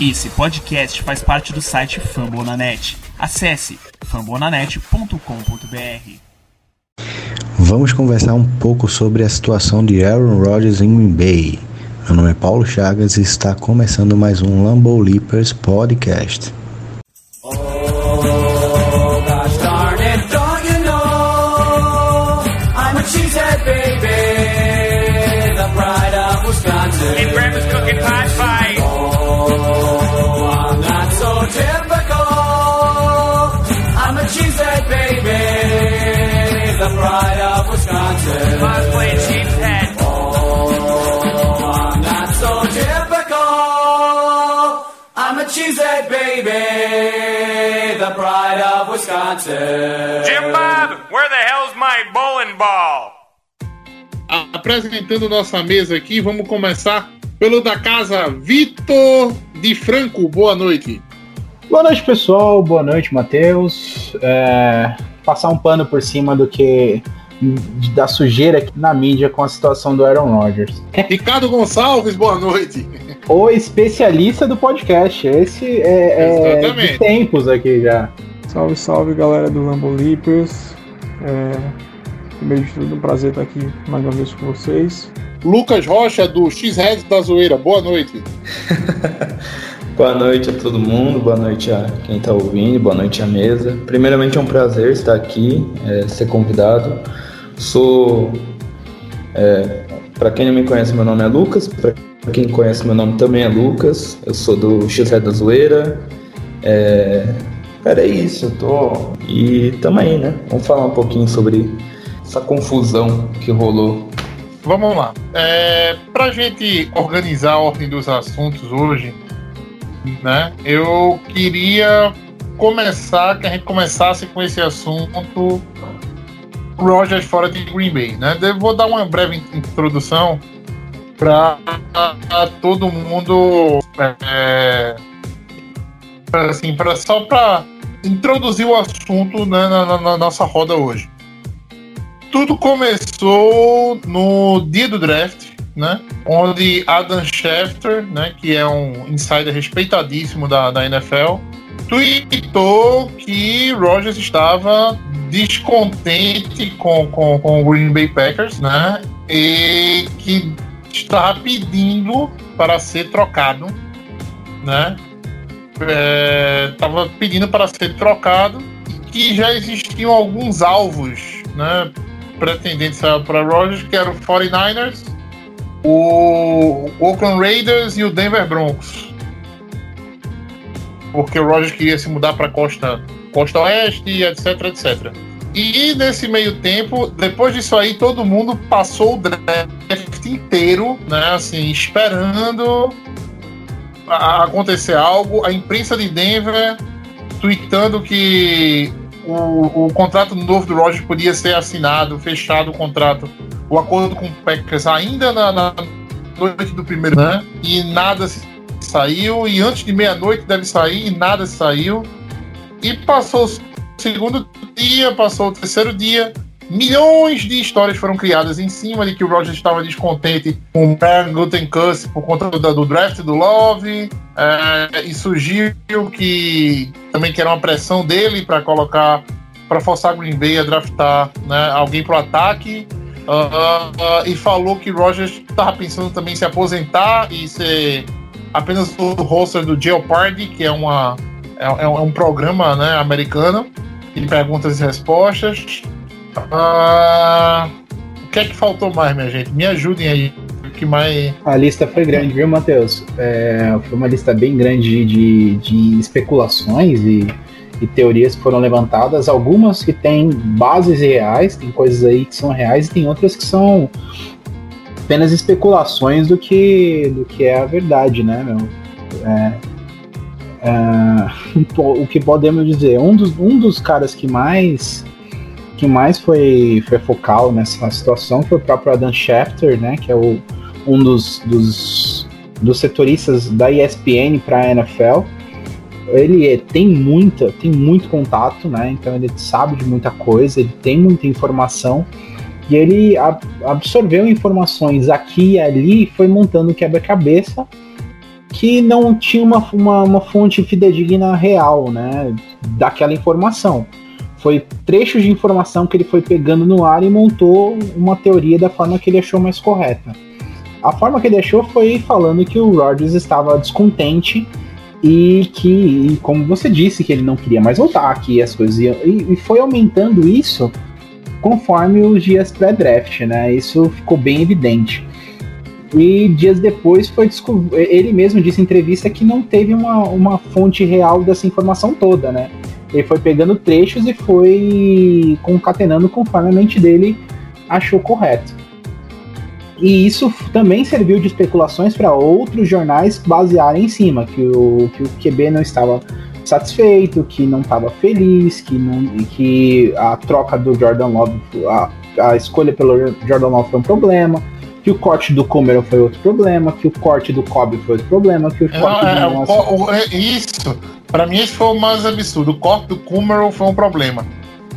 Esse podcast faz parte do site Fambonanet. Acesse fambonanet.com.br. Vamos conversar um pouco sobre a situação de Aaron Rodgers em Green Bay. Meu nome é Paulo Chagas e está começando mais um Lambo Leapers Podcast. Jim Bob, where the hell's my bowling ball? Apresentando nossa mesa aqui, vamos começar pelo da casa Vitor de Franco. Boa noite. Boa noite, pessoal. Boa noite, Matheus. É, passar um pano por cima do que da sujeira aqui na mídia com a situação do Aaron Rodgers. Ricardo Gonçalves, boa noite. O especialista do podcast. Esse é, é de tempos aqui já. Salve, salve galera do Lambo Leapers. É, primeiro de tudo, um prazer estar aqui mais uma vez com vocês. Lucas Rocha, do X-Red da Zoeira, boa noite. Boa noite a todo mundo, boa noite a quem está ouvindo, boa noite à mesa. Primeiramente é um prazer estar aqui, é, ser convidado. Sou. para quem não me conhece, meu nome é Lucas. Para quem conhece, meu nome também é Lucas. Eu sou do X-Red da Zoeira. É, cara, é isso, eu tô. E tamo aí, né? Vamos falar um pouquinho sobre essa confusão que rolou Vamos lá. É, pra gente organizar a ordem dos assuntos hoje, né? Eu queria começar, que a gente começasse com esse assunto Rogers fora de Green Bay, né? Eu vou dar uma breve introdução para todo mundo, é, pra, assim, pra, só para introduzir o assunto né, na, na- na nossa roda hoje. Tudo começou no dia do draft, né? Onde Adam Schefter, né, que é um insider respeitadíssimo da, da NFL, tweetou que Rogers estava descontente com, com, com o Green Bay Packers, né? E que estava pedindo para ser trocado, né? Estava pedindo para ser trocado e que já existiam alguns alvos, né? Pretendentes para Rogers, que eram o 49ers, o Oakland Raiders e o Denver Broncos. Porque o Rogers queria se mudar para costa, costa oeste, etc, etc. E nesse meio tempo, depois disso aí, todo mundo passou o draft inteiro, né, assim, esperando acontecer algo. A imprensa de Denver tweetando que o, o contrato novo do Rogers podia ser assinado, fechado o contrato, o acordo com o Packers ainda na, na noite do primeiro, né? E nada saiu, e antes de meia-noite deve sair, e nada saiu. E passou o segundo dia, passou o terceiro dia. Milhões de histórias foram criadas em cima de que o Rogers estava descontente com o Brian Gutenkust por conta do, do draft do Love. é, e surgiu que também que era uma pressão dele para colocar, para forçar Green Bay a draftar né, alguém para o ataque. Ah, ah, e falou que Rogers estava pensando também em se aposentar e ser apenas o roster do Jeopardy, que é, uma, é, é um, é programa né, americano de perguntas e respostas. Ah, o que é que faltou mais, minha gente? Me ajudem aí. O que mais. A lista foi grande, viu, Matheus? É, foi uma lista bem grande de, de especulações e, e teorias que foram levantadas. Algumas que têm bases reais, tem coisas aí que são reais, e tem outras que são apenas especulações do que, do que é a verdade, né, meu? É, é, o que podemos dizer? Um dos, um dos caras que mais que mais foi, foi focal nessa situação foi o próprio Adam Schefter, né, que é o, um dos, dos, dos setoristas da ESPN para a NFL. Ele é- tem muita, tem muito contato, né? Então ele sabe de muita coisa, ele tem muita informação e ele ab- absorveu informações aqui e ali e foi montando quebra-cabeça que não tinha uma, uma, uma fonte fidedigna real, né, daquela informação. Foi trechos de informação que ele foi pegando no ar e montou uma teoria da forma que ele achou mais correta. A forma que ele achou foi falando que o Rogers estava descontente e que, como você disse, que ele não queria mais voltar, que as coisas iam. E, e foi aumentando isso conforme os dias pré-draft, né? Isso ficou bem evidente. E dias depois foi ele mesmo disse em entrevista que não teve uma, uma fonte real dessa informação toda, né? Ele foi pegando trechos e foi concatenando conforme a mente dele achou correto. E isso também serviu de especulações para outros jornais basearem em cima, que o, que o QB não estava satisfeito, que não estava feliz, que, não, que a troca do Jordan Love, a, a escolha pelo Jordan Love foi um problema, que o corte do Cameron foi outro problema, que o corte do Kobe foi outro problema, que o corte é, do o, o, é, Isso, para mim esse foi o mais absurdo. O corte do Cameron foi um problema.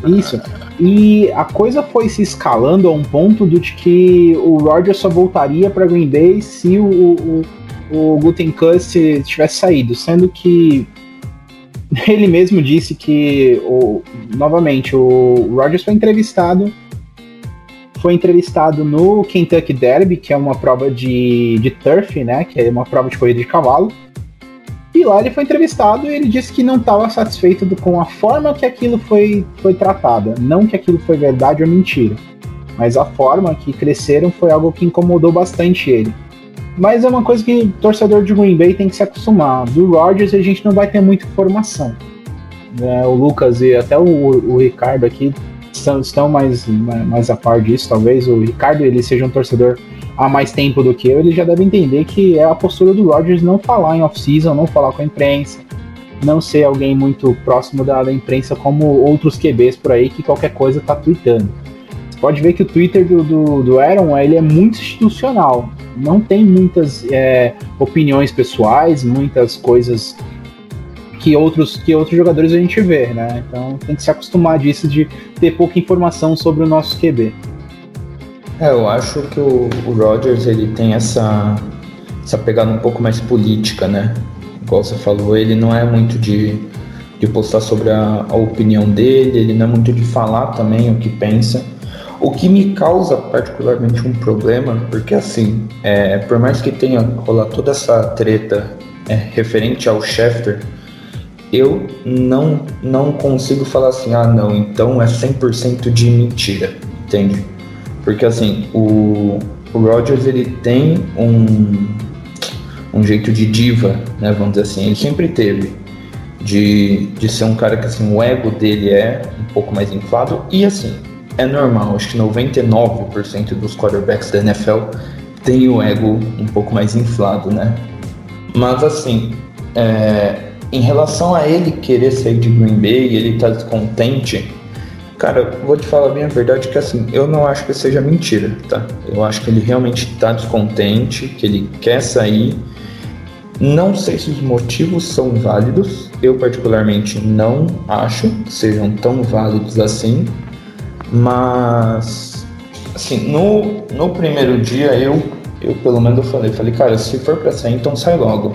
Isso. E a coisa foi se escalando a um ponto do de que o Roger só voltaria para Green Bay se o, o, o Gutenkust tivesse saído, sendo que ele mesmo disse que, o, novamente, o Rogers foi entrevistado foi entrevistado no Kentucky Derby, que é uma prova de, de turf, né? Que é uma prova de corrida de cavalo. E lá ele foi entrevistado e ele disse que não estava satisfeito do, com a forma que aquilo foi, foi tratada. Não que aquilo foi verdade ou mentira. Mas a forma que cresceram foi algo que incomodou bastante ele. Mas é uma coisa que torcedor de Green Bay tem que se acostumar. Do Rodgers a gente não vai ter muita informação. É, o Lucas e até o, o Ricardo aqui estão, estão mais, mais a par disso, talvez. O Ricardo ele seja um torcedor há mais tempo do que eu, ele já deve entender que é a postura do Rodgers não falar em off-season, não falar com a imprensa, não ser alguém muito próximo da, da, imprensa como outros QBs por aí que qualquer coisa tá tweetando. Você pode ver que o Twitter do, do, do Aaron ele é muito institucional, não tem muitas é, opiniões pessoais, muitas coisas que outros, que outros jogadores a gente vê, né? Então tem que se acostumar disso de ter pouca informação sobre o nosso QB. É, eu acho que o, o ele tem essa, essa pegada um pouco mais política, né? Igual você falou, ele não é muito de, de postar sobre a, a opinião dele, ele não é muito de falar também o que pensa. O que me causa particularmente um problema, porque assim, é, por mais que tenha rolado toda essa treta é, referente ao Schefter, eu não, não consigo falar assim, ah não, então é 100% de mentira, entende? Porque assim, o, o Rogers ele tem um, um jeito de diva, né, vamos dizer assim, ele sempre teve. De, de ser um cara que assim, o ego dele é um pouco mais inflado e assim, é normal, acho que 99% dos quarterbacks da NFL tem o ego um pouco mais inflado, né? Mas assim, é, em relação a ele querer sair de Green Bay, ele tá descontente, cara, vou te falar bem a verdade que assim, eu não acho que seja mentira, tá? Eu acho que ele realmente tá descontente, que ele quer sair. Não sei se os motivos são válidos, eu particularmente não acho que sejam tão válidos assim, mas assim, no, no primeiro dia eu, eu pelo menos eu falei, falei, cara, se for pra sair, então sai logo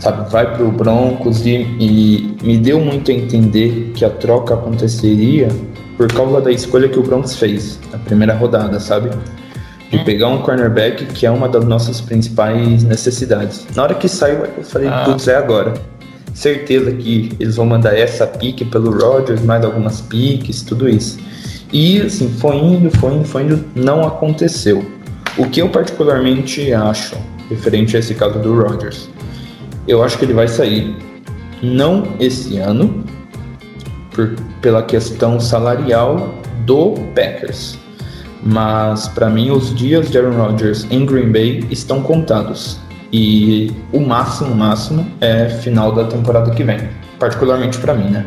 sabe, vai para o Broncos e, e, me deu muito a entender que a troca aconteceria por causa da escolha que o Broncos fez na primeira rodada, sabe? De hum. pegar um cornerback que é uma das nossas principais necessidades. Na hora que saiu, eu falei, ah. putz, é agora. Certeza que eles vão mandar essa pique pelo Rodgers, mais algumas piques, tudo isso. E assim, foi indo, foi indo, foi indo, não aconteceu. O que eu particularmente acho referente a esse caso do Rodgers eu acho que ele vai sair não esse ano, por, pela questão salarial do Packers. Mas para mim os dias de Aaron Rodgers em Green Bay estão contados. E o máximo, máximo é final da temporada que vem. Particularmente para mim, né?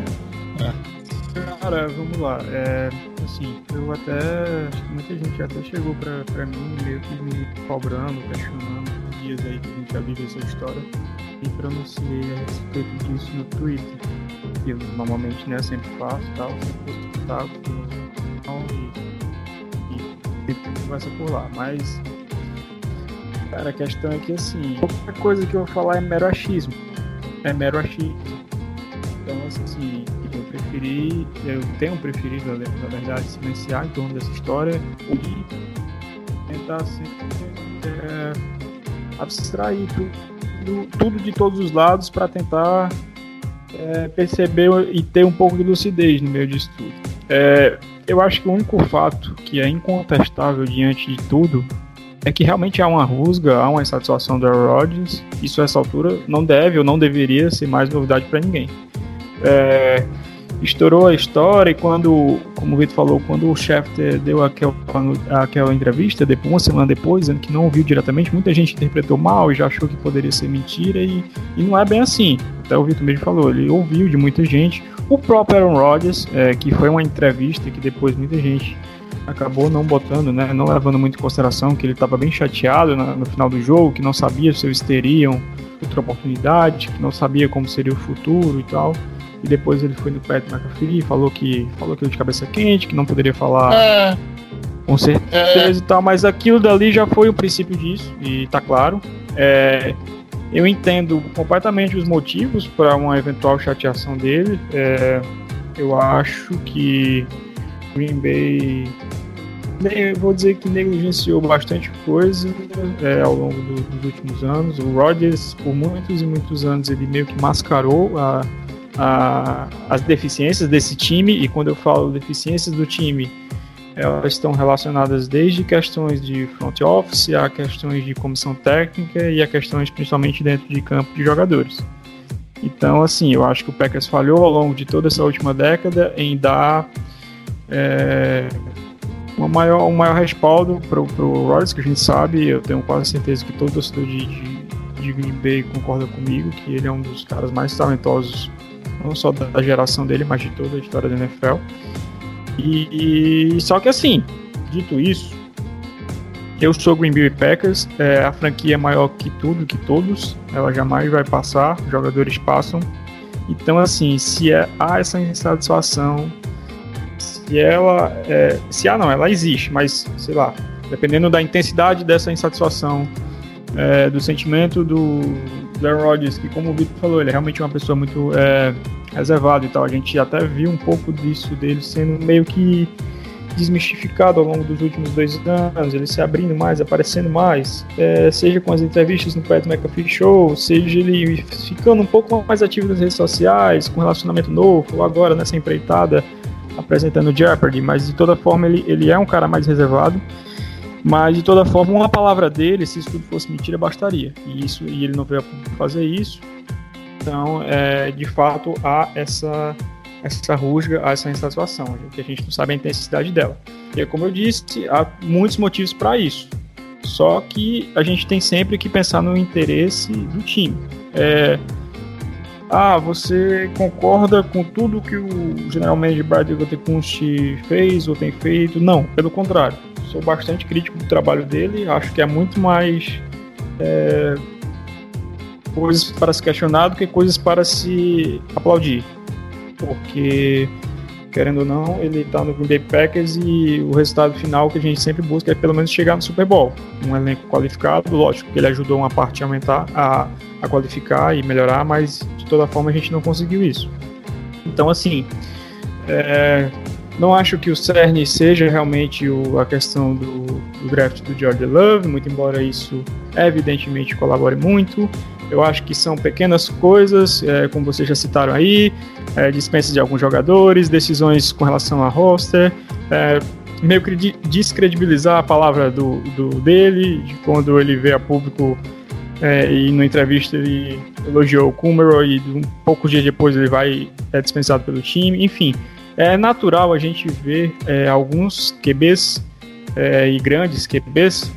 É. Cara, vamos lá. É, assim, eu até. Acho que muita gente até chegou pra, mim meio que me cobrando, questionando dias aí que a gente já vive essa história e pronunciei a respeito disso no Twitter. E eu normalmente né, sempre faço tal, sempre postado e, e sempre conversa por lá. Mas Cara, a questão é que assim, qualquer coisa que eu vou falar é mero achismo. É mero achismo. Então, assim, eu preferi, eu tenho preferido, na verdade, silenciar em torno dessa história e tentar sempre é, abstrair tudo, tudo de todos os lados para tentar é, perceber e ter um pouco de lucidez no meio disso tudo. É, eu acho que o único fato que é incontestável diante de tudo é que realmente há uma rusga, há uma insatisfação do Rodgers. Isso a essa altura não deve ou não deveria ser mais novidade para ninguém. É, estourou a história e quando, como o Vitor falou, quando o Schefter deu aquela, aquela entrevista, depois, uma semana depois, que não ouviu diretamente, muita gente interpretou mal e já achou que poderia ser mentira e, e não é bem assim. Até o Vitor mesmo falou, ele ouviu de muita gente. O próprio Aaron Rodgers, é, que foi uma entrevista que depois muita gente acabou não botando, né, não levando muito em consideração que ele estava bem chateado na, no final do jogo, que não sabia se eles teriam outra oportunidade, que não sabia como seria o futuro e tal. E depois ele foi no Pat McAfee, falou que falou que ele de cabeça quente, que não poderia falar é. com certeza é. e tal, mas aquilo dali já foi o princípio disso e tá claro. É, eu entendo completamente os motivos para uma eventual chateação dele. É, eu acho que Green Bay, vou dizer que negligenciou bastante coisa é, ao longo do, dos últimos anos. O Rodgers, por muitos e muitos anos, ele meio que mascarou a, a, as deficiências desse time. E quando eu falo deficiências do time, elas estão relacionadas desde questões de front office a questões de comissão técnica e a questões principalmente dentro de campo de jogadores. Então, assim, eu acho que o Packers falhou ao longo de toda essa última década em dar é, uma maior, um maior respaldo para o Rodgers, que a gente sabe, eu tenho quase certeza que todo torcedor de, de, de, Green Bay concorda comigo, que ele é um dos caras mais talentosos, não só da geração dele, mas de toda a história da NFL. E, e só que assim, dito isso, eu sou Green Bay Packers, é, a franquia é maior que tudo, que todos, ela jamais vai passar, jogadores passam. Então, assim, se é, há essa insatisfação se ela. É, se há, não, ela existe, mas sei lá, dependendo da intensidade dessa insatisfação, é, do sentimento do, do Aaron Rodgers, que como o Vitor falou, ele é realmente uma pessoa muito é, reservada e tal. A gente até viu um pouco disso dele sendo meio que desmistificado ao longo dos últimos dois anos, ele se abrindo mais, aparecendo mais, é, seja com as entrevistas no Pat McAfee Show, seja ele ficando um pouco mais ativo nas redes sociais, com relacionamento novo, ou agora nessa empreitada apresentando Jeopardy, mas de toda forma ele, ele é um cara mais reservado. Mas de toda forma, uma palavra dele, se isso tudo fosse mentira, bastaria. E, isso, e ele não veio a fazer isso. Então, é, de fato, há essa, essa rusga, há essa insatisfação, que a gente não sabe a intensidade dela. E como eu disse, há muitos motivos para isso. Só que a gente tem sempre que pensar no interesse do time. É, ah, você concorda com tudo que o General Manager Brad Gutekunst fez ou tem feito? Não, pelo contrário. Sou bastante crítico do trabalho dele, acho que é muito mais é, coisas para se questionar do que coisas para se aplaudir. Porque querendo ou não, ele está no Green Bay Packers e o resultado final que a gente sempre busca é pelo menos chegar no Super Bowl. Um elenco qualificado, lógico que ele ajudou uma parte a aumentar, a, a qualificar e melhorar, mas de toda forma a gente não conseguiu isso. Então, assim, é, não acho que o CERN seja realmente o, a questão do, do draft do George Love, muito embora isso evidentemente colabore muito. Eu acho que são pequenas coisas, é, como vocês já citaram aí, é, dispensa de alguns jogadores, decisões com relação a roster, é, meio que descredibilizar a palavra do, do dele, de quando ele vê a público é, e na entrevista ele elogiou o Kummerow e um poucos dias depois ele vai é dispensado pelo time, enfim. É natural a gente ver é, alguns QBs é, e grandes QBs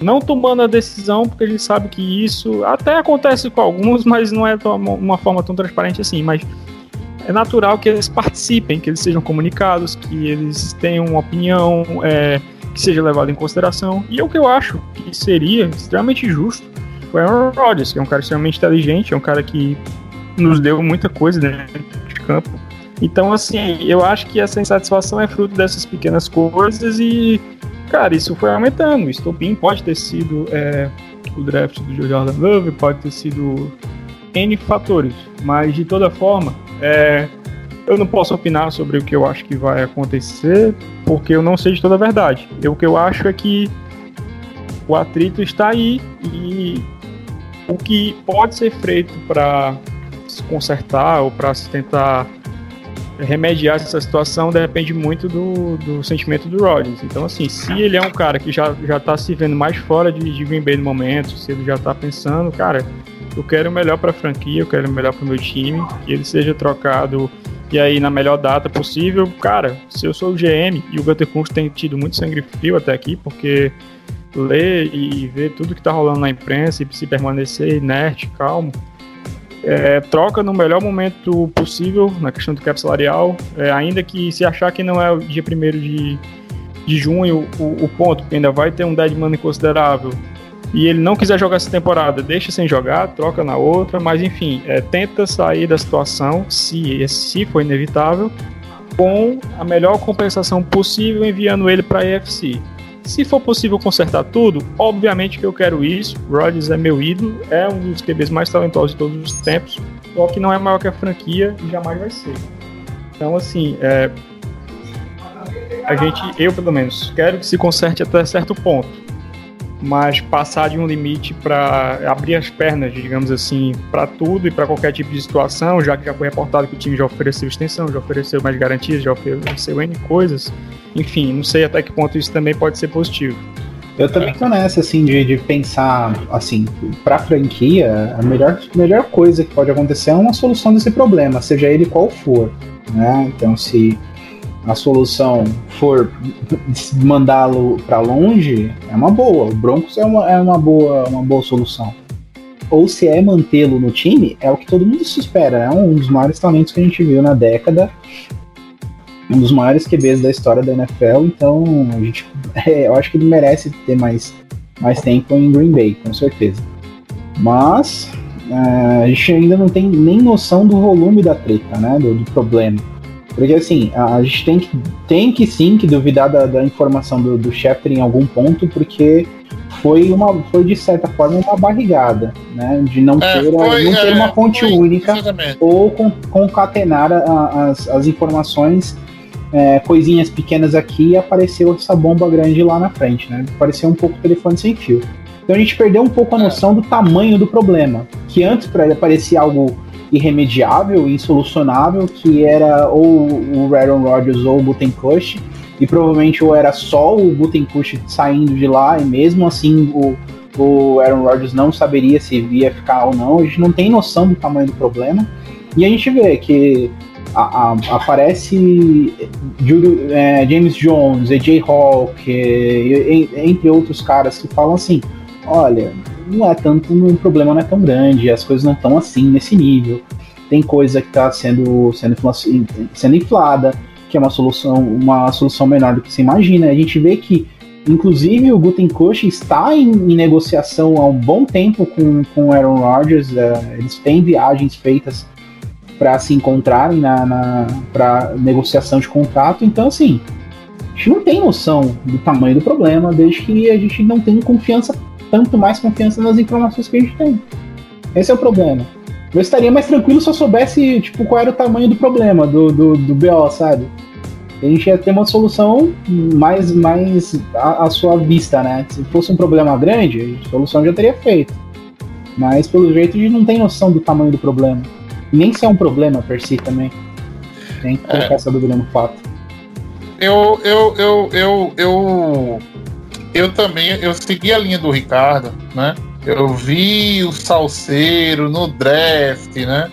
não tomando a decisão, porque gente sabe que isso até acontece com alguns, mas não é uma forma tão transparente assim. Mas é natural que eles participem, que eles sejam comunicados, que eles tenham uma opinião é, que seja levada em consideração. E é o que eu acho que seria extremamente justo foi Aaron Rodgers, que é um cara extremamente inteligente, é um cara que nos deu muita coisa dentro de campo. Então, assim, eu acho que essa insatisfação é fruto dessas pequenas coisas e Cara, isso foi aumentando. O estopim pode ter sido é, o draft do Jordan Love, pode ter sido N fatores, mas de toda forma, é, eu não posso opinar sobre o que eu acho que vai acontecer, porque eu não sei de toda a verdade. Eu, o que eu acho é que o atrito está aí e o que pode ser feito para se consertar ou para se tentar remediar essa situação depende muito do, do sentimento do Rodgers. Então, assim, se ele é um cara que já, já tá se vendo mais fora de, de Green Bay no momento, se ele já tá pensando, cara, eu quero o melhor para a franquia, eu quero o melhor para o meu time, que ele seja trocado e aí na melhor data possível. Cara, se eu sou o GM e o Gunter Kunst tem tido muito sangue frio até aqui, porque ler e ver tudo que tá rolando na imprensa e se permanecer inerte, calmo, é, troca no melhor momento possível na questão do cap salarial, é, ainda que se achar que não é o dia 1 de, de junho o, o ponto, que ainda vai ter um dead money considerável, e ele não quiser jogar essa temporada, deixa sem jogar, troca na outra, mas enfim, é, tenta sair da situação, se, se for inevitável, com a melhor compensação possível enviando ele para a EFC. Se for possível consertar tudo, obviamente que eu quero isso. Rodgers é meu ídolo, é um dos QBs mais talentosos de todos os tempos, só que não é maior que a franquia e jamais vai ser. Então, assim, é, a gente, eu pelo menos, quero que se conserte até certo ponto mas passar de um limite para abrir as pernas, digamos assim, para tudo e para qualquer tipo de situação, já que já foi reportado que o time já ofereceu extensão, já ofereceu mais garantias, já ofereceu N coisas. Enfim, não sei até que ponto isso também pode ser positivo. Eu também tô nessa, assim, de, de pensar, assim, pra franquia, a melhor, melhor coisa que pode acontecer é uma solução desse problema, seja ele qual for, né? Então, se a solução for mandá-lo para longe, é uma boa. O Broncos é uma, é uma, boa, uma boa solução. Ou se é mantê-lo no time, é o que todo mundo se espera. É um dos maiores talentos que a gente viu na década. Um dos maiores QBs da história da NFL. Então, a gente, é, eu acho que ele merece ter mais, mais tempo em Green Bay, com certeza. Mas é, a gente ainda não tem nem noção do volume da treta, né? do, do problema. Porque assim, a, gente tem que, tem que sim que duvidar da, da informação do, do Schefter em algum ponto, porque foi uma foi de certa forma uma barrigada, né? De não é, ter, foi, não ter é, uma fonte foi, única exatamente. ou con, concatenar a, as, as informações, é, coisinhas pequenas aqui e apareceu essa bomba grande lá na frente, né? Pareceu um pouco telefone sem fio. Então a gente perdeu um pouco a é. noção do tamanho do problema, que antes para parecia algo irremediável, insolucionável, que era ou o Aaron Rodgers ou o Gutenkush, e provavelmente ou era só o Gutenkush saindo de lá, e mesmo assim o, o Aaron Rodgers não saberia se ia ficar ou não, a gente não tem noção do tamanho do problema, e a gente vê que a, a, aparece Julio, é, James Jones, AJ Hawk, entre outros caras que falam assim, olha, não é tanto um problema não é tão grande, as coisas não estão assim nesse nível. Tem coisa que está sendo, sendo, sendo inflada, que é uma solução, uma solução menor do que se imagina. A gente vê que, inclusive, o Gutenkush está em, em, negociação há um bom tempo com, com Aaron Rodgers. É, eles têm viagens feitas para se encontrarem na, na para negociação de contrato. Então, assim, a gente não tem noção do tamanho do problema, desde que a gente não tem confiança tanto mais confiança nas informações que a gente tem. Esse é o problema. Eu estaria mais tranquilo se eu soubesse, tipo, qual era o tamanho do problema, do, do, do BO, sabe? A gente ia ter uma solução mais, mais à, à sua vista, né? Se fosse um problema grande, a solução já teria feito. Mas pelo jeito a gente não tem noção do tamanho do problema. Nem se é um problema per si também. Tem que colocar é. essa dúvida no fato. Eu, eu, eu, eu, eu eu também eu segui a linha do Ricardo, né? Eu vi o Salseiro no draft, né?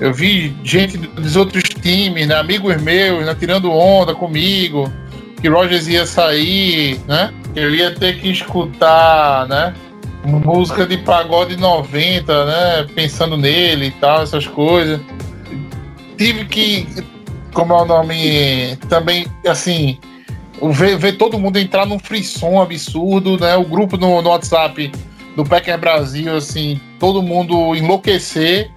Eu vi gente dos outros times, né? amigos meus, né? tirando onda comigo, que Rogers ia sair, né? Ele ia ter que escutar, né? Música de pagode 90, né? Pensando nele e tal, essas coisas. Tive que, como é o nome, também, assim, ver, ver todo mundo entrar num frisson absurdo, né? O grupo no, no WhatsApp do Packer Brasil, assim, todo mundo enlouquecer,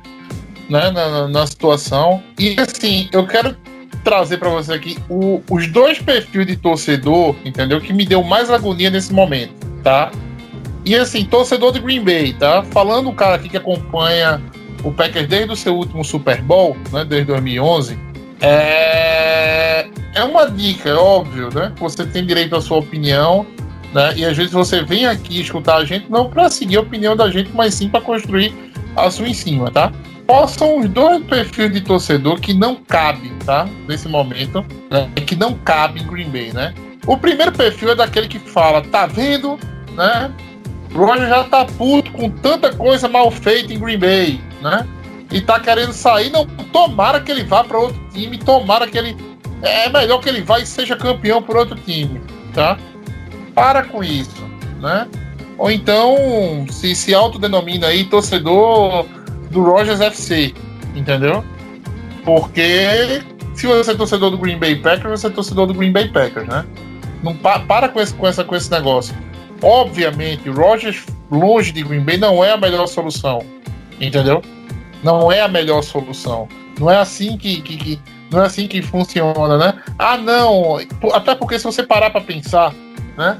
né, na, na situação. E assim, eu quero trazer para você aqui o, os dois perfis de torcedor, entendeu? Que me deu mais agonia nesse momento, tá? E assim, torcedor de Green Bay, tá? Falando o cara aqui que acompanha o Packers desde o seu último Super Bowl, né, desde 2011, é, é uma dica, é óbvio, né? Você tem direito à sua opinião, né? E às vezes você vem aqui escutar a gente não para seguir a opinião da gente, mas sim para construir a sua em cima, tá? São os dois perfis de torcedor que não cabe, tá? Nesse momento, né? Que não cabe em Green Bay, né? O primeiro perfil é daquele que fala, tá vendo, né? Roger já tá puto com tanta coisa mal feita em Green Bay, né? E tá querendo sair, não, tomara que ele vá para outro time, tomara que ele é melhor que ele vá e seja campeão por outro time, tá? Para com isso, né? Ou então se se autodenomina aí torcedor do Rogers FC, entendeu? Porque se você é torcedor do Green Bay Packers, você é torcedor do Green Bay Packers, né? Não pa para com esse, com, essa, com esse negócio. Obviamente, Rogers longe de Green Bay não é a melhor solução, entendeu? Não é a melhor solução. Não é assim que, que, que não é assim que funciona, né? Ah, não. Até porque se você parar para pensar, né?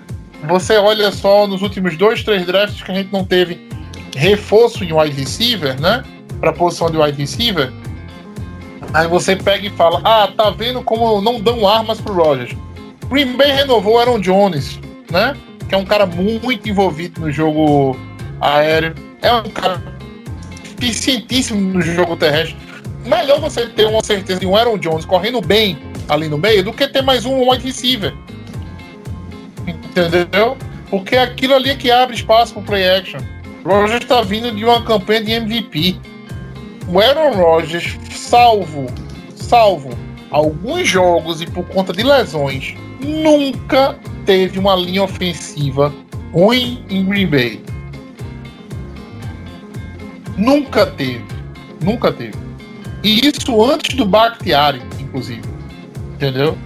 Você olha só nos últimos dois, três drafts que a gente não teve reforço em wide receiver, né? Para posição de wide receiver. Aí você pega e fala: Ah, tá vendo como não dão armas pro Rogers. Green Bay renovou Aaron Jones, né? Que é um cara muito envolvido no jogo aéreo. É um cara eficientíssimo no jogo terrestre. Melhor você ter uma certeza de um Aaron Jones correndo bem ali no meio do que ter mais um wide receiver. Entendeu? Porque aquilo ali é que abre espaço pro play action. O Rogers está vindo de uma campanha de MVP. O Aaron Rodgers, salvo, salvo alguns jogos e por conta de lesões, nunca teve uma linha ofensiva ruim em Green Bay. Nunca teve. Nunca teve. E isso antes do Bakhtiari, inclusive. Entendeu?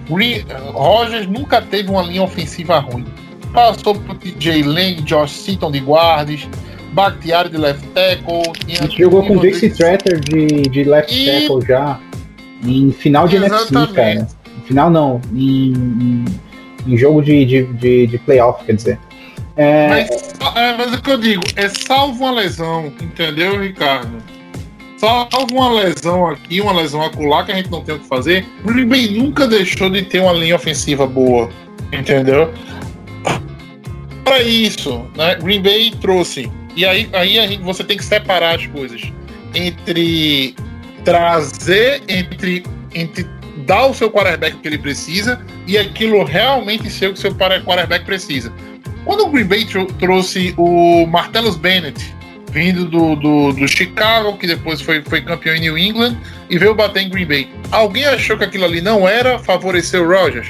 Rogers nunca teve uma linha ofensiva ruim. Passou por TJ Lang, Josh Seaton de guardas, Bakhtiari de left tackle. A gente jogou com Dixie Tretter de, de left e... tackle já. Em final de Exatamente. NFC, cara. Final não. Em, em, em jogo de, de, de, de playoff, quer dizer. É... Mas, é, mas o que eu digo, é salvo uma lesão, entendeu, Ricardo? Salvo uma lesão aqui, uma lesão acolá que a gente não tem o que fazer. O Green Bay nunca deixou de ter uma linha ofensiva boa, entendeu? Para isso, né, Green Bay trouxe. E aí, aí a gente, você tem que separar as coisas entre trazer, entre, entre dar o seu quarterback que ele precisa e aquilo realmente ser o que seu quarterback precisa. Quando o Green Bay trouxe o Martellus Bennett, vindo do, do, do, Chicago, que depois foi, foi campeão em New England, e veio bater em Green Bay, alguém achou que aquilo ali não era favorecer o Rogers?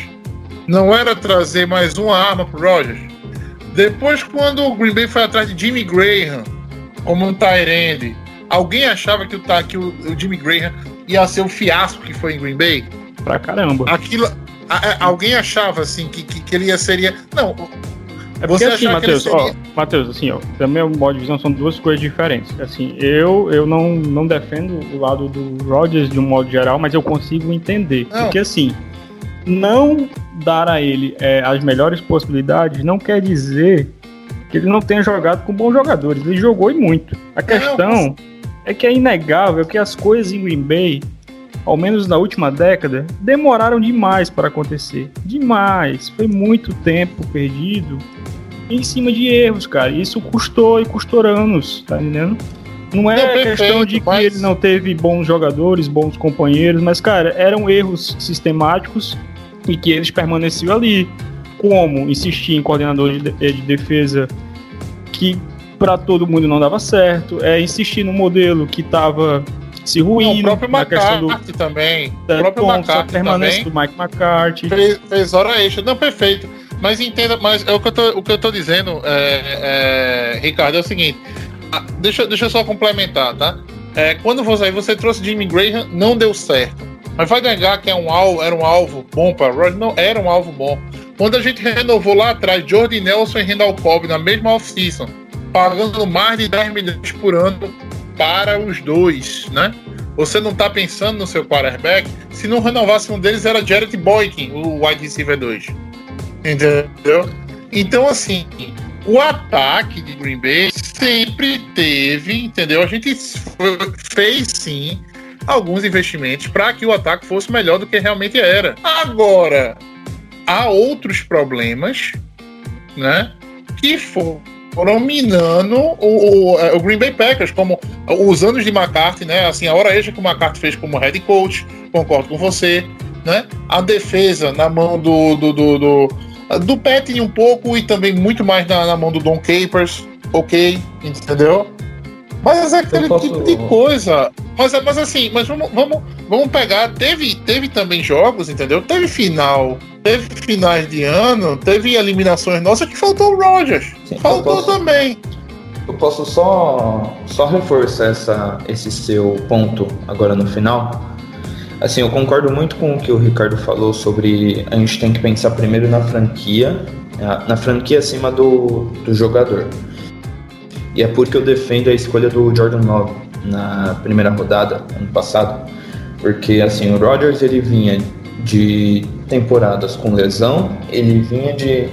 Não era trazer mais uma arma pro Rogers? Depois, quando o Green Bay foi atrás de Jimmy Graham como um Tyrande, alguém achava que o, que o, o Jimmy Graham ia ser o fiasco que foi em Green Bay? Pra caramba. Aquilo, a, a, alguém achava assim que, que, que ele ia seria. Não, é porque assim, Matheus, seria... ó, Matheus, assim, ó, também o modo de visão são duas coisas diferentes. Assim, eu, eu não, não defendo o lado do Rodgers de um modo geral, mas eu consigo entender. Não. Porque assim, não dar a ele é, as melhores possibilidades não quer dizer que ele não tenha jogado com bons jogadores. Ele jogou e muito. A questão não. é que é inegável que as coisas em Green Bay ao menos na última década, demoraram demais para acontecer. Demais. Foi muito tempo perdido em cima de erros, cara. Isso custou e custou anos, tá entendendo? Não é, é questão de que mas... ele não teve bons jogadores, bons companheiros, mas, cara, eram erros sistemáticos e que eles permaneciam ali. Como insistir em coordenador de, de defesa que para todo mundo não dava certo, é insistir no modelo que estava se ruindo. o próprio McCarthy do... também. O próprio McCarthy permanência também. do Mike McCarthy. Fez, fez hora extra. Não, perfeito. Mas entenda, mas é o que eu tô, o que eu tô dizendo, é, é, Ricardo, é o seguinte. Ah, deixa, deixa eu só complementar, tá? É, quando você, você trouxe Jimmy Graham, não deu certo. Mas vai negar que é um alvo, era um alvo bom para Rod? Não, era um alvo bom. Quando a gente renovou lá atrás Jordi Nelson e Randall Cobb na mesma off-season, pagando mais de 10 milhões por ano para os dois, né? Você não está pensando no seu quarterback. Se não renovasse um deles, era Jared Boykin, o wide receiver 2. Entendeu? Então, assim, o ataque de Green Bay sempre teve, entendeu? A gente fez sim alguns investimentos para que o ataque fosse melhor do que realmente era. Agora, há outros problemas, né? Que foram minando o, o, o, Green Bay Packers, como os anos de McCarthy, né? Assim, a hora extra que o McCarthy fez como head coach, concordo com você, né? A defesa na mão do do, do, do, do Petting um pouco e também muito mais na, na mão do Don Capers, ok, entendeu? Mas é aquele posso... tipo de coisa. Mas, mas assim, mas vamos, vamos, vamos pegar. Teve, teve também jogos, entendeu? Teve final. Teve finais de ano, teve eliminações nossas que faltou o Rogers. Sim, faltou posso, também. Eu posso só, só reforçar essa, esse seu ponto agora no final. Assim, eu concordo muito com o que o Ricardo falou sobre a gente tem que pensar primeiro na franquia, na franquia acima do, do jogador. E é porque eu defendo a escolha do Jordan Love na primeira rodada, ano passado. Porque, assim, o Rodgers, ele vinha de temporadas com lesão, ele vinha de...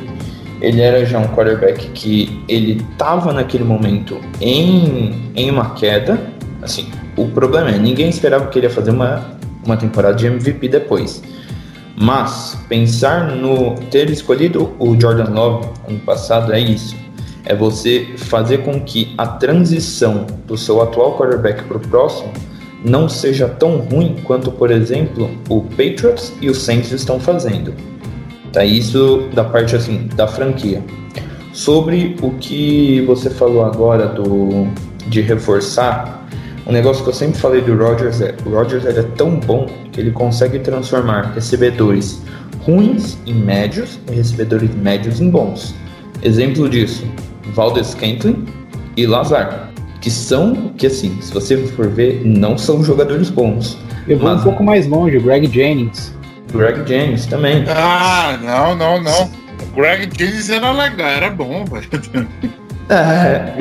Ele era já um quarterback que ele estava naquele momento em, em uma queda. Assim, o problema é, ninguém esperava que ele ia fazer uma, uma temporada de MVP depois. Mas pensar no ter escolhido o Jordan Love ano passado é isso é você fazer com que a transição do seu atual quarterback para o próximo não seja tão ruim quanto, por exemplo, o Patriots e o Saints estão fazendo. Tá isso da parte assim da franquia. Sobre o que você falou agora do de reforçar, um negócio que eu sempre falei do Rodgers é, o Rodgers é tão bom que ele consegue transformar recebedores ruins em médios e recebedores médios em bons. Exemplo disso, Valdez Kentlin e Lazar, que são, que assim, se você for ver, não são jogadores bons. Eu vou mas... um pouco mais longe, Greg Jennings. Greg Jennings também. Ah, não, não, não. Greg Jennings era legal, era bom, velho. É,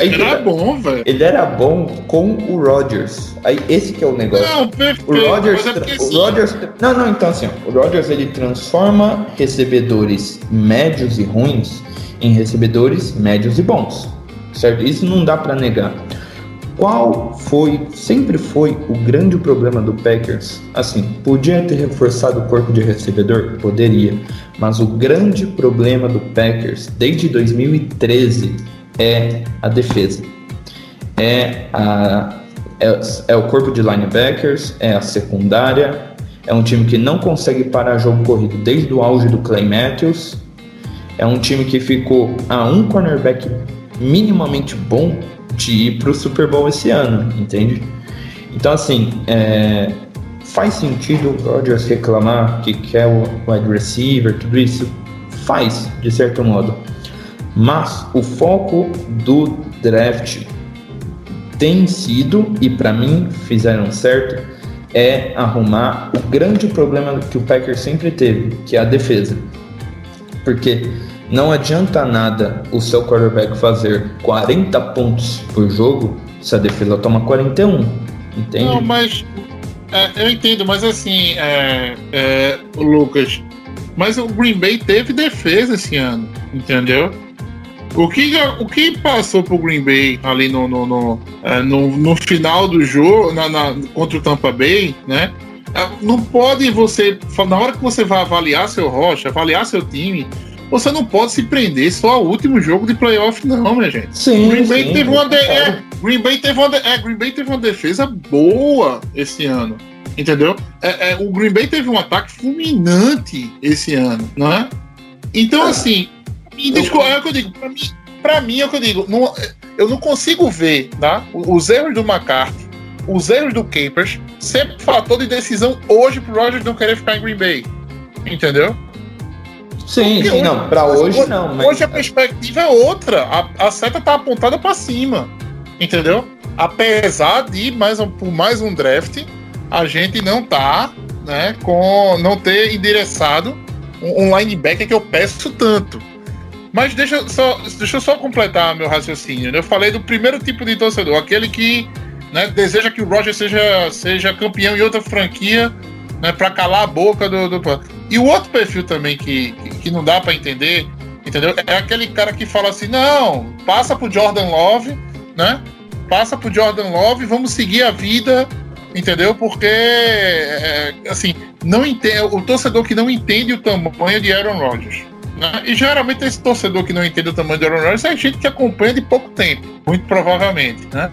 ele era bom, velho. Ele era bom com o Rodgers. Aí esse que é o negócio. Não, perfeito. O Rodgers, é o Rodgers, não, não, então assim, ó, o Rodgers ele transforma recebedores médios e ruins em recebedores médios e bons, certo? Isso não dá para negar. Qual foi, sempre foi o grande problema do Packers? Assim, podia ter reforçado o corpo de recebedor? Poderia, mas o grande problema do Packers desde 2013 é a defesa. É, a, é, é o corpo de linebackers, é a secundária, é um time que não consegue parar jogo corrido desde o auge do Clay Matthews é um time que ficou a um cornerback minimamente bom de ir para o Super Bowl esse ano, entende? Então, assim, é, faz sentido o Rodgers reclamar que quer o wide receiver, tudo isso? Faz, de certo modo. Mas o foco do draft tem sido, e para mim fizeram certo, é arrumar o grande problema que o Packers sempre teve, que é a defesa. Porque não adianta nada o seu quarterback fazer 40 pontos por jogo se a defesa toma 41. Entende? Não, mas é, eu entendo, mas assim, é, é, Lucas, mas o Green Bay teve defesa esse ano, entendeu? O que, o que passou pro Green Bay ali no, no, no, é, no, no final do jogo, na, na, contra o Tampa Bay, né? É, não pode você, na hora que você vai avaliar seu rocha, avaliar seu time, você não pode se prender só ao último jogo de playoff, não, minha gente. Sim, Green Bay sim, teve uma de... é, Green Bay teve uma de... é, Green Bay teve uma defesa boa esse ano. Entendeu? É, é, o Green Bay teve um ataque fulminante esse ano, não é? Então, assim, desculpa, é o que eu digo, pra mim, pra mim é o que eu digo, não, eu não consigo ver tá? os erros do McCarthy os erros do Capers sempre fator de decisão hoje pro Rogers não querer ficar em Green Bay. Entendeu? Sim, sim, hoje, não. Pra hoje, hoje não. Mas... Hoje a perspectiva é outra. A, a seta tá apontada para cima. Entendeu? Apesar de mais um, por mais um draft, a gente não tá, né, com não ter endereçado um, um linebacker que eu peço tanto. Mas deixa, só, deixa eu só completar meu raciocínio. Né? Eu falei do primeiro tipo de torcedor, aquele que né, deseja que o Roger seja, seja campeão em outra franquia, né, para calar a boca do, do, E o outro perfil também que, que não dá para entender Entendeu? É aquele cara que fala assim: não, passa pro Jordan Love, né? Passa pro Jordan Love, vamos seguir a vida, entendeu? Porque, é, assim, não entende, o torcedor que não entende o tamanho de Aaron Rodgers. Né? E geralmente esse torcedor que não entende o tamanho de Aaron Rodgers é gente que acompanha de pouco tempo, muito provavelmente, né?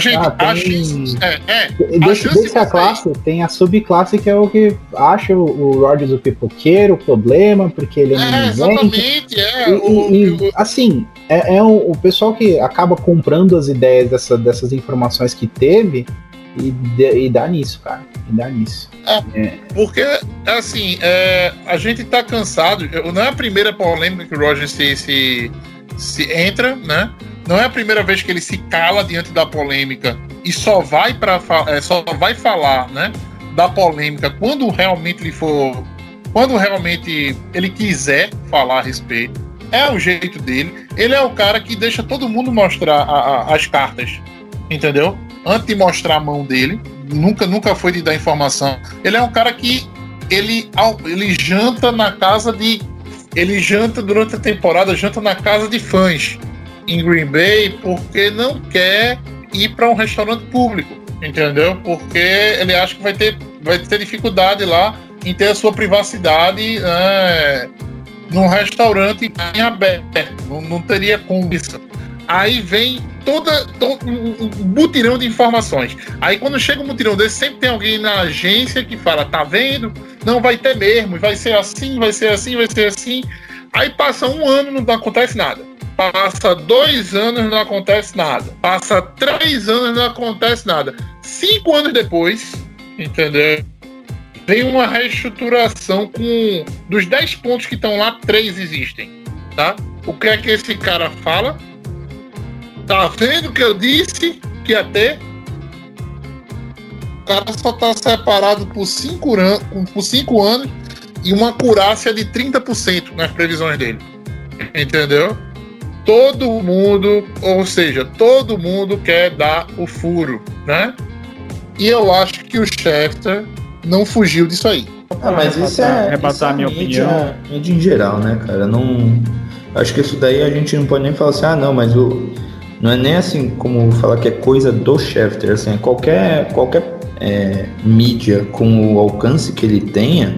Gente, Ah, tem- a chance- é, é, a Desse, de dessa classe, tem a subclasse que é o que acha o, o Rodgers o pipoqueiro, o problema, porque ele é É, exatamente, é. E, o- e- o- assim, é, é o, o pessoal que acaba comprando as ideias dessa- dessas informações que teve e, e dá nisso, cara. E dá nisso. Porque, assim, é, a gente tá cansado. Não é a primeira polêmica que o Roger se, se, se entra, né? Não é a primeira vez que ele se cala diante da polêmica e só vai para só vai falar, né? Da polêmica quando realmente ele for, quando realmente ele quiser falar a respeito. É o jeito dele. Ele é o cara que deixa todo mundo mostrar a- a- as cartas, entendeu? Antes de mostrar a mão dele, nunca nunca foi de dar informação. Ele é um cara que ele, ele janta na casa de. Ele janta durante a temporada, janta na casa de fãs em Green Bay porque não quer ir para um restaurante público, entendeu? Porque ele acha que vai ter, vai ter dificuldade lá em ter a sua privacidade é, num restaurante em aberto. Não, não teria como isso. Aí vem toda, todo um mutirão de informações. Aí quando chega um mutirão desse, sempre tem alguém na agência que fala, tá vendo? Não vai ter mesmo, vai ser assim, vai ser assim, vai ser assim. Aí passa um ano, não acontece nada. Passa dois anos, não acontece nada. Passa três anos, não acontece nada. Cinco anos depois, entendeu? Vem uma reestruturação com. Dos dez pontos que estão lá, três existem. Tá? O que é que esse cara fala? Tá vendo que eu disse que ia ter? O cara só tá separado por cinco, an por cinco anos e uma curácia de 30% nas previsões dele. Entendeu? Todo mundo, ou seja, todo mundo quer dar o furo, né? E eu acho que o Schefter não fugiu disso aí. Ah, mas isso é. Arrebatar isso é a minha mídia, opinião. mídia em geral, né, cara? Não. Acho que isso daí a gente não pode nem falar assim, ah, não, mas o. Não é nem assim como falar que é coisa do Schefter, assim, é qualquer, qualquer é, mídia com o alcance que ele tenha,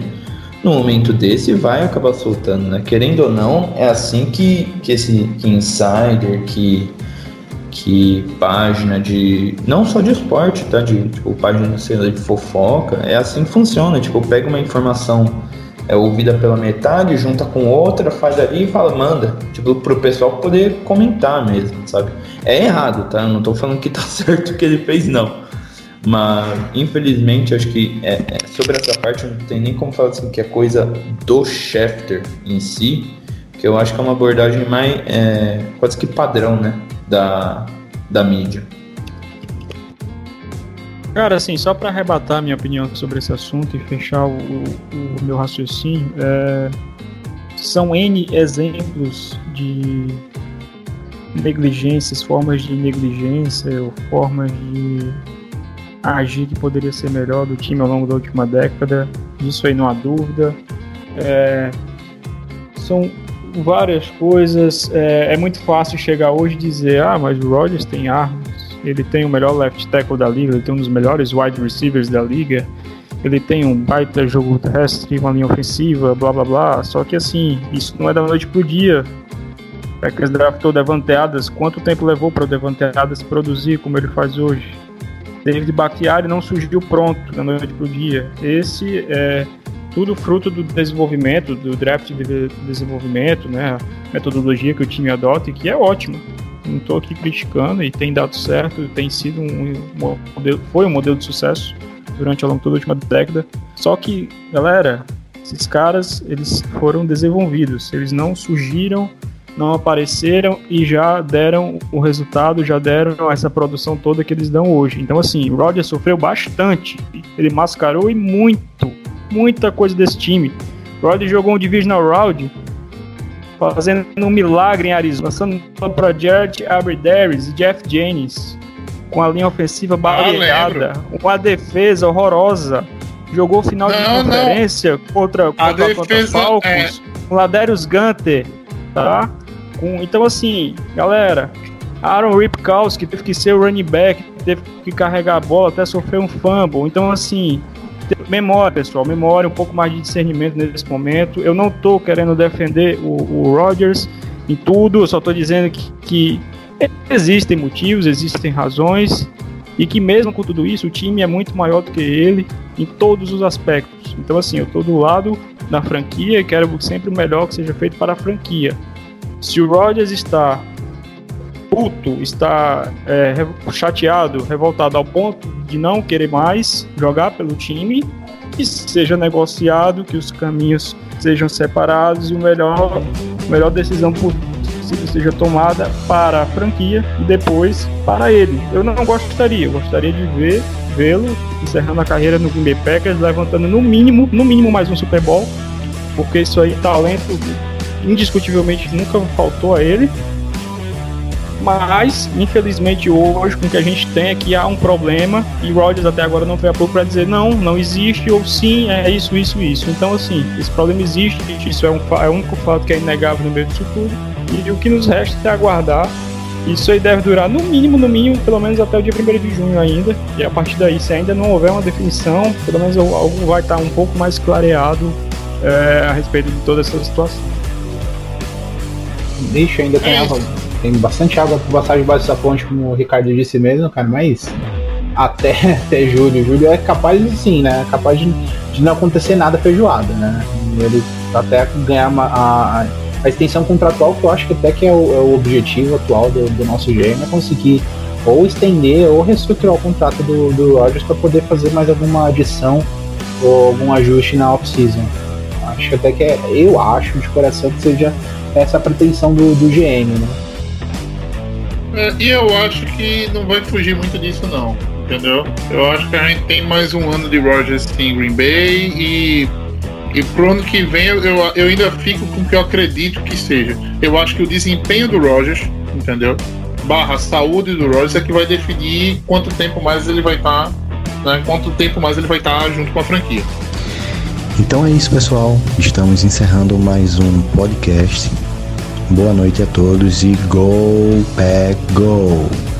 no momento desse vai acabar soltando, né? Querendo ou não, é assim que, que esse que insider, que, que página de. Não só de esporte, tá? De tipo, página sei lá, de fofoca, é assim que funciona. Tipo, pega uma informação é ouvida pela metade, junta com outra, faz ali e fala, manda. Tipo, pro pessoal poder comentar mesmo, sabe? É errado, tá? Eu não tô falando que tá certo o que ele fez, não. Mas, infelizmente, acho que é, é, sobre essa parte não tem nem como falar assim que é coisa do Schefter em si, que eu acho que é uma abordagem mais é, quase que padrão, né? Da, da mídia. Cara, assim, só para arrebatar minha opinião sobre esse assunto e fechar o, o- o meu raciocínio, é, são N exemplos de negligências, formas de negligência ou formas de agir que poderia ser melhor do time ao longo da última década. Disso aí não há dúvida. É, são várias coisas. É, é muito fácil chegar hoje e dizer: ah, mas o Rodgers tem armas. Ele tem o melhor left tackle da liga, ele tem um dos melhores wide receivers da liga, ele tem um baita jogo terrestre, uma linha ofensiva, blá blá blá. Só que assim, isso não é da noite pro dia. Packers draftou o Devante Adams, quanto tempo levou para o Devante Adams produzir como ele faz hoje? David Bakhtiari não surgiu pronto da noite pro dia. Esse é tudo fruto do desenvolvimento, do draft de- desenvolvimento, né? A metodologia que o time adota e que é ótima. Não estou aqui criticando e tem dado certo, tem sido um, um modelo, foi um modelo de sucesso durante ao longo toda a última década. Só que, galera, esses caras eles foram desenvolvidos, eles não surgiram, não apareceram e já deram o resultado, já deram essa produção toda que eles dão hoje. Então, assim, o Rodgers sofreu bastante, ele mascarou e muito, muita coisa desse time. O Rodgers jogou um Divisional Round fazendo um milagre em Arizona, passando para Jared Aberderis e Jeff Jennings, com a linha ofensiva baleada, uma defesa horrorosa. Jogou final de Não, não. conferência contra, A contra, contra defesa, Falcons, é. com Ladarius Gunter, tá? Com, então, assim, galera, Aaron Ripkowski teve que ser o running back, teve que carregar a bola até sofrer um fumble. Então, assim, memória, pessoal, memória, um pouco mais de discernimento nesse momento. Eu não tô querendo defender o, o Rodgers em tudo, eu só tô dizendo que, que existem motivos, existem razões e que mesmo com tudo isso, o time é muito maior do que ele em todos os aspectos. Então, assim, eu estou do lado da franquia e quero sempre o melhor que seja feito para a franquia. Se o Rodgers está puto, está é, chateado, revoltado ao ponto de não querer mais jogar pelo time, que seja negociado, que os caminhos sejam separados e o melhor, a melhor decisão possível seja tomada para a franquia e depois para ele. Eu não gostaria, eu gostaria de ver vê-lo encerrando a carreira no Green Bay Packers, levantando no mínimo, no mínimo mais um Super Bowl, porque isso aí talento indiscutivelmente nunca faltou a ele. Mas, infelizmente, hoje, com o que a gente tem é que há um problema e Rodgers até agora não foi a pouco para dizer não, não existe, ou sim, é isso, isso, isso. Então, assim, esse problema existe, isso é, um, é o único fato que é inegável no meio disso tudo. E o que nos resta é aguardar. Isso aí deve durar no mínimo, no mínimo, pelo menos até o dia 1 de junho ainda. E a partir daí, se ainda não houver uma definição, pelo menos algo vai estar um pouco mais clareado é, a respeito de toda essa situação. Deixa, ainda tem água. Tem bastante água por passar debaixo dessa ponte, como o Ricardo disse mesmo, cara, mas até, até julho. Julho é capaz de sim, né? É capaz de, de não acontecer nada feijoada, né? Ele até ganhar uma, a, a extensão contratual, que eu acho que até que é o, é o objetivo atual do, do nosso GM, é conseguir ou estender ou reestruturar o contrato do, do Rodgers para poder fazer mais alguma adição ou algum ajuste na off-season. Acho até que é, eu acho de coração que seja essa pretensão do, do GM, né? É, e eu acho que não vai fugir muito disso não, entendeu? Eu acho que a gente tem mais um ano de Rodgers em Green Bay e e pro ano que vem eu, eu, eu, ainda fico com o que eu acredito que seja. Eu acho que o desempenho do Rogers, entendeu? Barra saúde do Rogers é que vai definir quanto tempo mais ele vai estar. Tá, né? Quanto tempo mais ele vai estar tá junto com a franquia. Então é isso, pessoal. Estamos encerrando mais um podcast. Boa noite a todos e Go Pack Go!